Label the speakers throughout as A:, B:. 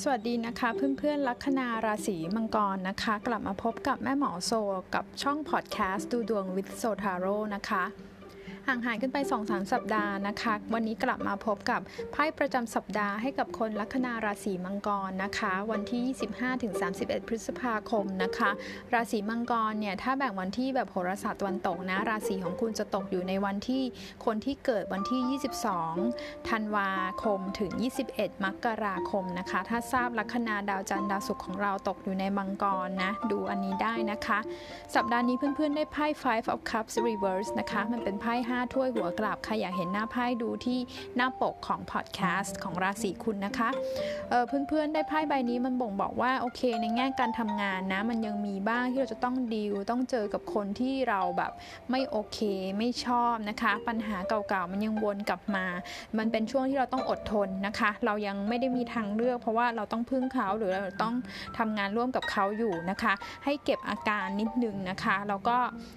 A: สวัสดีนะคะเพื่อนๆลัคนาราศีมังกรนะคะ กลับมาพบกับแม่หมอโซกับช่องพอดแคสต์ดูดวงวิทโซทาโร่นะคะ ห่างหายขึ้นไป2อสสัปดาห์นะคะ วันนี้กลับมาพบกับไพ่ประจำสัปดาห์ให้กับคนลัคนาราศีมังกรนะคะ วันที่ 25-31 พฤษภาคมนะคะ ราศีมังกรเนี่ยถ้าแบ่งวันที่แบบโหราศาสตร์ตะวันตกนะ ราศีของคุณจะตกอยู่ในวันที่คนที่เกิดวันที่ 22 ธันวาคมถึง 21 มกราคมนะคะ ถ้าทราบลัคนาดาวจันทร์ดาวศุกร์ของเราตกอยู่ในมังกรนะ ดูอันนี้ได้นะคะ สัปดาห์นี้เพื่อนๆได้ไพ่ Five of Cups Reverse นะคะ มันเป็นไพ่5 ถ้วยหัวกลับใครอยากเห็นหน้าไพ่ดูที่หน้าปกของพอดแคสต์ของราศีคุณนะคะเเพื่อนๆได้ไพ่ใบนี้มันบ่งบอกว่าโอเค ในแง่การทำงานนะ มันยังมีบ้างที่เราจะต้องดีลต้องเจอกับคนที่เราแบบไม่โอเคไม่ชอบนะคะ ปัญหาเก่าๆมันยังวนกลับมา มันเป็นช่วงที่เราต้องอดทนนะคะ เรายังไม่ได้มีทางเลือก เพราะว่าเราต้องพึ่งเขาหรือเราต้องทำงานร่วมกับเขาอยู่นะคะ ให้เก็บอาการนิดนึงนะคะแล้วก็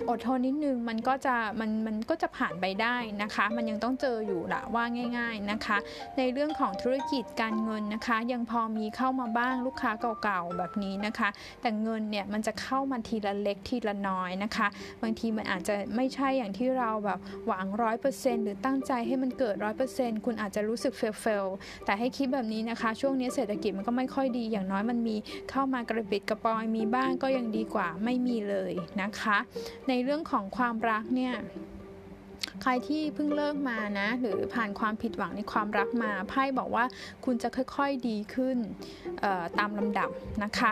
A: อดทนนิดนึงมันก็จะมันมันก็จะผ่านไปได้นะคะ มันยังต้องเจออยู่ละว่าง่าย ๆนะคะ ในเรื่องของธุรกิจการเงินนะคะ ยังพอมีเข้ามาบ้างลูกค้าเก่าๆแบบนี้นะคะ แต่เงินเนี่ยมันจะเข้ามาทีละเล็กทีละน้อยนะคะ บางทีมันอาจจะไม่ใช่อย่างที่เราแบบหวังร้อยเปอร์เซ็นต์หรือตั้งใจให้มันเกิดร้อยเปอร์เซ็นต์คุณอาจจะรู้สึกเฟลเฟลแต่ให้คิดแบบนี้นะคะ ช่วงนี้เศรษฐกิจมันก็ไม่ค่อยดีอย่างน้อยมันมีเข้ามากระปิดกระปอยมีบ้างก็ยังดีกว่าไม่มีเลยนะคะ ในเรื่องของความรักเนี่ย ใครที่เพิ่งเลิกมานะ หรือผ่านความผิดหวังในความรักมาไพ่บอกว่าคุณจะค่อยๆดีขึ้นตามลำดับนะคะ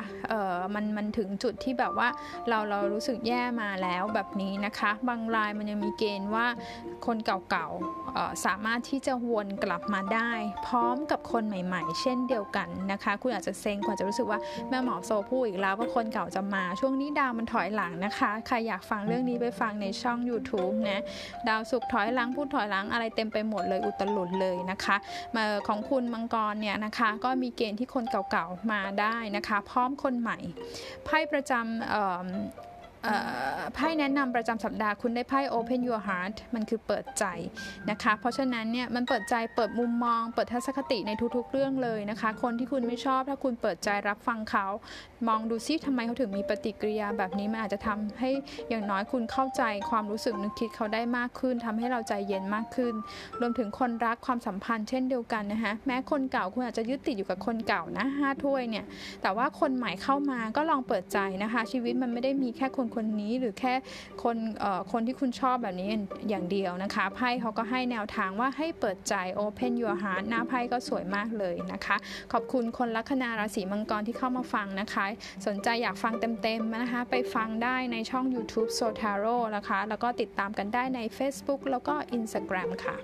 A: มันมันถึงจุดที่แบบว่าเราเรารู้สึกแย่มาแล้วแบบนี้นะคะ บางรายมันยังมีเกณฑ์ว่าคนเก่าๆสามารถที่จะวนกลับมาได้ พร้อมกับคนใหม่ ๆ เช่นเดียวกันนะคะ คุณอาจจะเซ็งคุณอาจะรู้สึกว่าแม่หมอโซพูดอีกแล้วว่าคนเก่าจะมาช่วงนี้ดาวมันถอยหลังนะคะ ใครอยากฟังเรื่องนี้ไปฟังในช่อง YouTube นะดาวสุขถอยหลังพูดถอยหลังอะไรเต็มไปหมดเลยอุตลุดเลยนะคะมาของคุณมังกรเนี่ยนะคะก็มีเกณฑ์ที่คนเก่าๆมาได้นะคะ พร้อมคนใหม่ไพ่ประจำ ไพ่แนะนำประจำสัปดาห์คุณได้ไพ่ Open Your Heart มันคือเปิดใจนะคะ เพราะฉะนั้นเนี่ยมันเปิดใจเปิดมุมมอง เปิดทัศนคติในทุกๆเรื่องเลยนะคะ คนที่คุณไม่ชอบถ้าคุณเปิดใจรับฟังเขา มองดูซิทำไมเขาถึงมีปฏิกิริยาแบบนี้มันอาจจะทำให้อย่างน้อยคุณเข้าใจความรู้สึกนึกคิดเขาได้มากขึ้นทำให้เราใจเย็นมากขึ้น รวมถึงคนรักความสัมพันธ์เช่นเดียวกันนะคะแม้คนเก่าคุณอาจจะยึดติดอยู่กับคนเก่านะห้าถ้วยเนี่ยแต่ว่าคนใหม่เข้ามาก็ลองเปิดใจนะคะ ชีวิตมันไม่ได้มีแค่คนคนนี้หรือแค่คนคนที่คุณชอบแบบนี้อย่างเดียวนะคะไพ่เขาก็ให้แนวทางว่าให้เปิดใจ Open Your Heart หน้าไพ่ก็สวยมากเลยนะคะ ขอบคุณคนลัคนาราศีมังกรที่เข้ามาฟังนะคะ สนใจอยากฟังเต็มๆนะคะไปฟังได้ในช่อง YouTube Sotaro นะคะ แล้วก็ติดตามกันได้ใน Facebook แล้วก็ Instagram ค่ะ